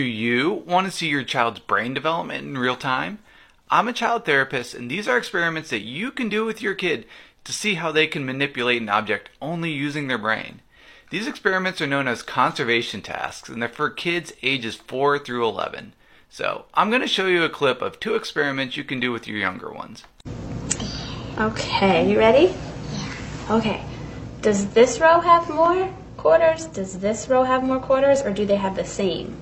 Do you want to see your child's brain development in real time? I'm a child therapist, and these are experiments that you can do with your kid to see how they can manipulate an object only using their brain. These experiments are known as conservation tasks, and they're for kids ages 4 through 11. So, I'm going to show you a clip of two experiments you can do with your younger ones. Okay, you ready? Yeah. Okay. Does this row have more quarters? Does this row have more quarters, or do they have the same?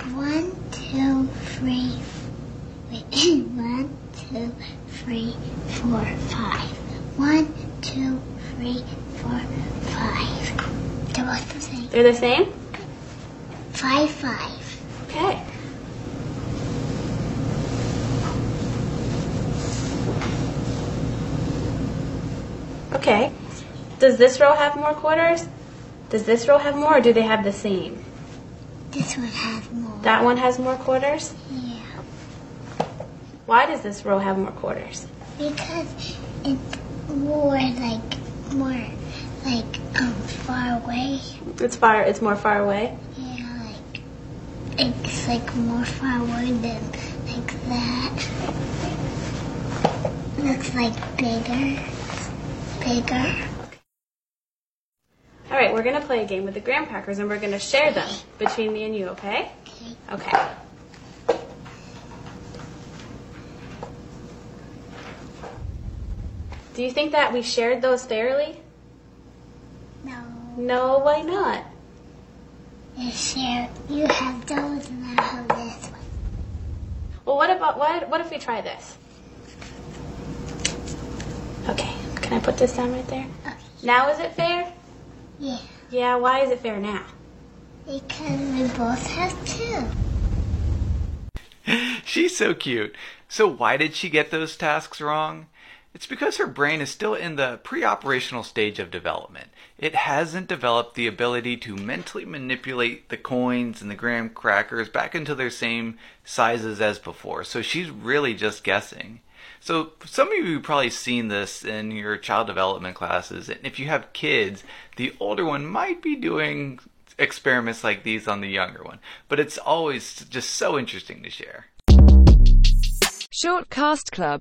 One, two, three. Wait, one, two, three, four, five. One, two, three, four, five. They're both the same. They're the same? Five, five. Okay. Okay. Does this row have more quarters? Does this row have more, or do they have the same? This one has more. That one has more quarters? Yeah. Why does this row have more quarters? Because it's more like more like um far away. It's far. It's more far away. Yeah, like it's like more far away than like that. Looks like bigger, bigger. We're gonna play a game with the graham crackers, and we're gonna share them between me and you. Okay? Okay. Okay. Do you think that we shared those fairly? No. No, why not? You share. You have those, and I have this one. Well, what about what? What if we try this? Okay. Can I put this down right there? Okay. Now is it fair? Yeah. Yeah. Why is it fair now? Because we both have two. She's so cute. So, why did she get those tasks wrong? It's because her brain is still in the pre operational stage of development. It hasn't developed the ability to mentally manipulate the coins and the graham crackers back into their same sizes as before. So, she's really just guessing. So, some of you have probably seen this in your child development classes. And if you have kids, the older one might be doing experiments like these on the younger one. But it's always just so interesting to share. Shortcast Club